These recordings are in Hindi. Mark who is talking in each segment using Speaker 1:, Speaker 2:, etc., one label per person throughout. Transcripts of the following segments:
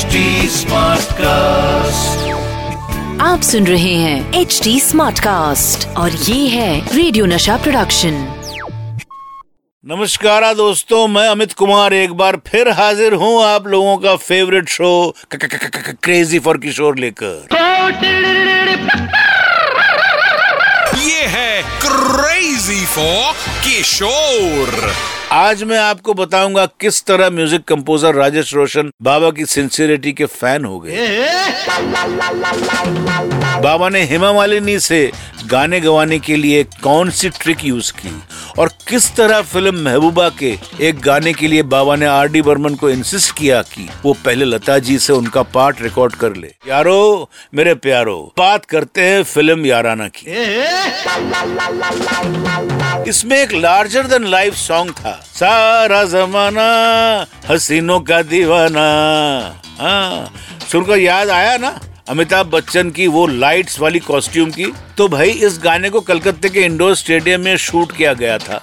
Speaker 1: HD कास्ट
Speaker 2: आप सुन रहे हैं एच डी स्मार्ट कास्ट और ये है रेडियो नशा प्रोडक्शन
Speaker 3: नमस्कार दोस्तों मैं अमित कुमार एक बार फिर हाजिर हूँ आप लोगों का favourite show crazy for Kishore लेकर।
Speaker 4: ये है क्रेजी फॉर किशोर
Speaker 3: आज मैं आपको बताऊँगा किस तरह म्यूज़िक कंपोजर राजेश रोशन बाबा की सिंसियरिटी के फ़ैन हो गए। बाबा ने हेमा मालिनी से गाने गवाने के लिए कौन सी ट्रिक यूज़ की और किस तरह फ़िल्म महबूबा के एक गाने के लिए बाबा ने आर डी बर्मन को इंसिस्ट किया कि वो पहले लता जी से उनका पार्ट रिकॉर्ड कर ले। यारो, मेरे प्यारो, बात करते हैं फ़िल्म याराना की। इसमें एक लार्जर देन लाइफ सॉन्ग था। सारा जमाना हसीनों का दीवाना। हाँ सुनकर याद आया ना? अमिताभ बच्चन की वो लाइट्स वाली कॉस्ट्यूम की? तो भाई, इस गाने को कलकत्ते के इंडोर स्टेडियम में शूट किया गया था,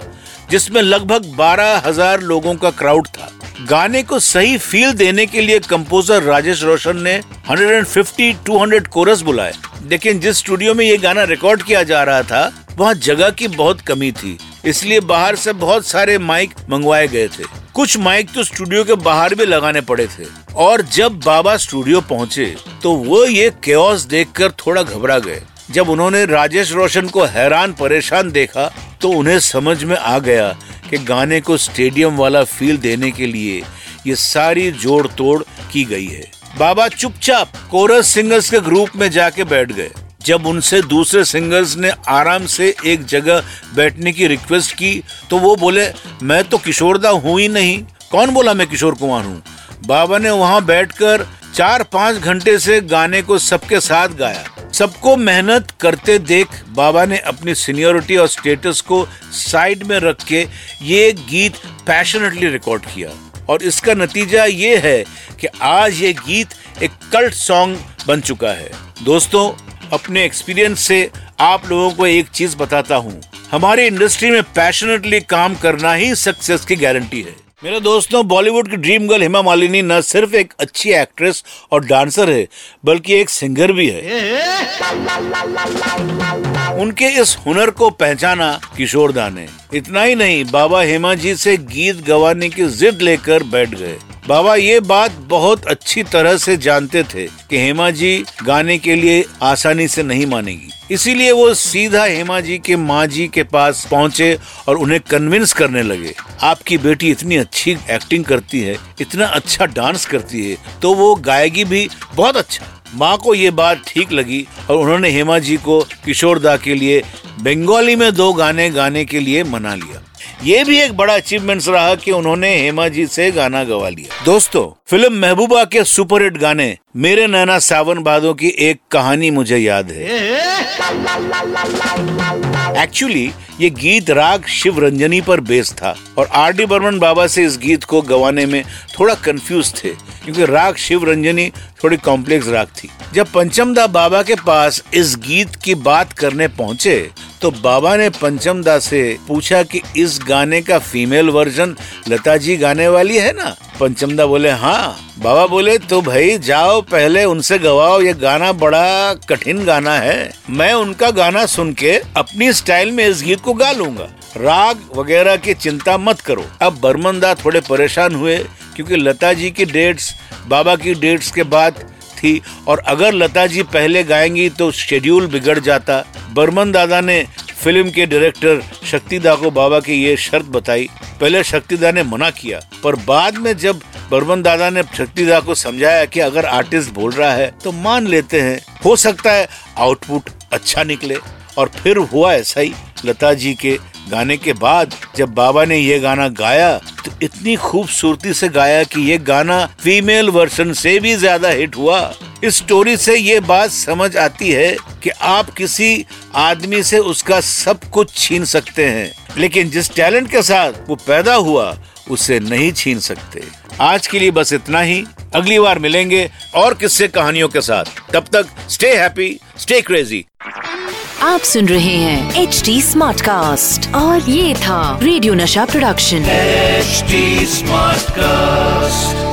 Speaker 3: जिसमें लगभग बारह हज़ार लोगों का क्राउड था। गाने को सही फील देने के लिए कंपोजर राजेश रोशन ने 150 200 कोरस बुलाए। लेकिन जिस स्टूडियो में ये गाना रिकॉर्ड किया जा रहा था वहाँ जगह की बहुत कमी थी, इसलिए बाहर से बहुत सारे माइक मंगवाए गए थे। कुछ माइक तो स्टूडियो के बाहर भी लगाने पड़े थे। और जब बाबा स्टूडियो पहुँचे तो वो ये केओस देखकर थोड़ा घबरा गए। जब उन्होंने राजेश रोशन को हैरान, परेशान देखा तो उन्हें समझ में आ गया कि गाने को स्टेडियम वाला फील देने के लिए ये सारी जोड़ तोड़ की गई है। बाबा चुपचाप कोरस सिंगर्स के ग्रुप में जाके बैठ गए। जब उनसे दूसरे सिंगर्स ने आराम से एक जगह बैठने की रिक्वेस्ट की तो वो बोले, मैं तो किशोरदा हूँ ही नहीं। कौन बोला मैं किशोर कुमार हूँ? बाबा ने वहाँ बैठकर चार पाँच घंटे से गाने को सबके साथ गाया। सबको मेहनत करते देख बाबा ने अपनी सीनियोरिटी और स्टेटस को साइड में रख के ये गीत पैशनेटली रिकॉर्ड किया। और इसका नतीजा ये है कि आज ये गीत एक कल्ट सॉन्ग बन चुका है। दोस्तों अपने एक्सपीरियंस से आप लोगों को एक चीज़ बताता हूँ। हमारी इंडस्ट्री में पैशनेटली काम करना ही सक्सेस की गारंटी है। मेरे दोस्तों बॉलीवुड की ड्रीम गर्ल हेमा मालिनी न सिर्फ़ एक अच्छी एक्ट्रेस और डांसर है, बल्कि एक सिंगर भी है। उनके इस हुनर को पहचाना किशोर दा ने। इतना ही नहीं, बाबा हेमा जी से गीत गवाने की जिद लेकर बैठ गए। बाबा, ये बात बहुत अच्छी तरह से जानते थे कि हेमा जी गाने के लिए आसानी से नहीं मानेगी। इसीलिए वो सीधा हेमा जी के माँ जी के पास पहुँचे और उन्हें कन्विंस करने लगे। आपकी बेटी इतनी अच्छी एक्टिंग करती है, इतना अच्छा डांस करती है तो वो गाएगी भी बहुत अच्छा। माँ को ये बात ठीक लगी और उन्होंने हेमा जी को किशोर दा के लिए बंगाली में दो गाने गाने के लिए मना लिया। ये भी एक बड़ा अचीवमेंट रहा कि उन्होंने हेमा जी से गाना गवा लिया। दोस्तों फ़िल्म महबूबा के सुपरहिट गाने, मेरे नैना सावन बादों की एक कहानी मुझे याद है। एक्चुअली ये गीत राग शिव रंजनी पर बेस था, और आर डी बर्मन बाबा से इस गीत को गवाने में थोड़ा कंफ्यूज थे, क्योंकि राग शिव रंजनी थोड़ी कॉम्प्लेक्स राग थी। जब पंचमदा बाबा के पास इस गीत की बात करने पहुँचे तो बाबा ने पंचमदा से पूछा कि इस गाने का फीमेल वर्जन लता जी गाने वाली है ना? पंचमदा बोले हाँ बाबा बोले तो भाई जाओ, पहले उनसे गवाओ, ये गाना बड़ा कठिन गाना है। मैं उनका गाना सुन के अपनी स्टाइल में इस गीत को गा लूँगा। राग वगैरह की चिंता मत करो। अब बर्मनदा थोड़े परेशान हुए, क्योंकि लता जी की डेट्स, बाबा की डेट्स के बाद थी, और अगर लता जी पहले गाएँगी तो शेड्यूल बिगड़ जाता। बर्मन दादा ने फ़िल्म के डायरेक्टर शक्तिदा को बाबा की ये शर्त बताई। पहले शक्तिदा ने मना किया, पर बाद में जब बर्मन दादा ने शक्तिदा को समझाया कि अगर आर्टिस्ट बोल रहा है तो मान लेते हैं। हो सकता है आउटपुट अच्छा निकले। और फिर हुआ ऐसा ही, लता जी के गाने के बाद जब बाबा ने ये गाना गाया तो इतनी खूबसूरती से गाया कि ये गाना फीमेल वर्जन से भी ज़्यादा हिट हुआ। इस स्टोरी से ये बात समझ आती है कि आप किसी आदमी से उसका सब कुछ छीन सकते हैं। लेकिन जिस टैलेंट के साथ वो पैदा हुआ, उसे नहीं छीन सकते। आज के लिए बस इतना ही। अगली बार मिलेंगे और किस्से कहानियों के साथ। तब तक स्टे हैप्पी स्टे क्रेजी
Speaker 2: आप सुन रहे हैं एच डी स्मार्ट कास्ट और ये था रेडियो नशा प्रोडक्शन
Speaker 1: एच स्मार्ट Smartcast.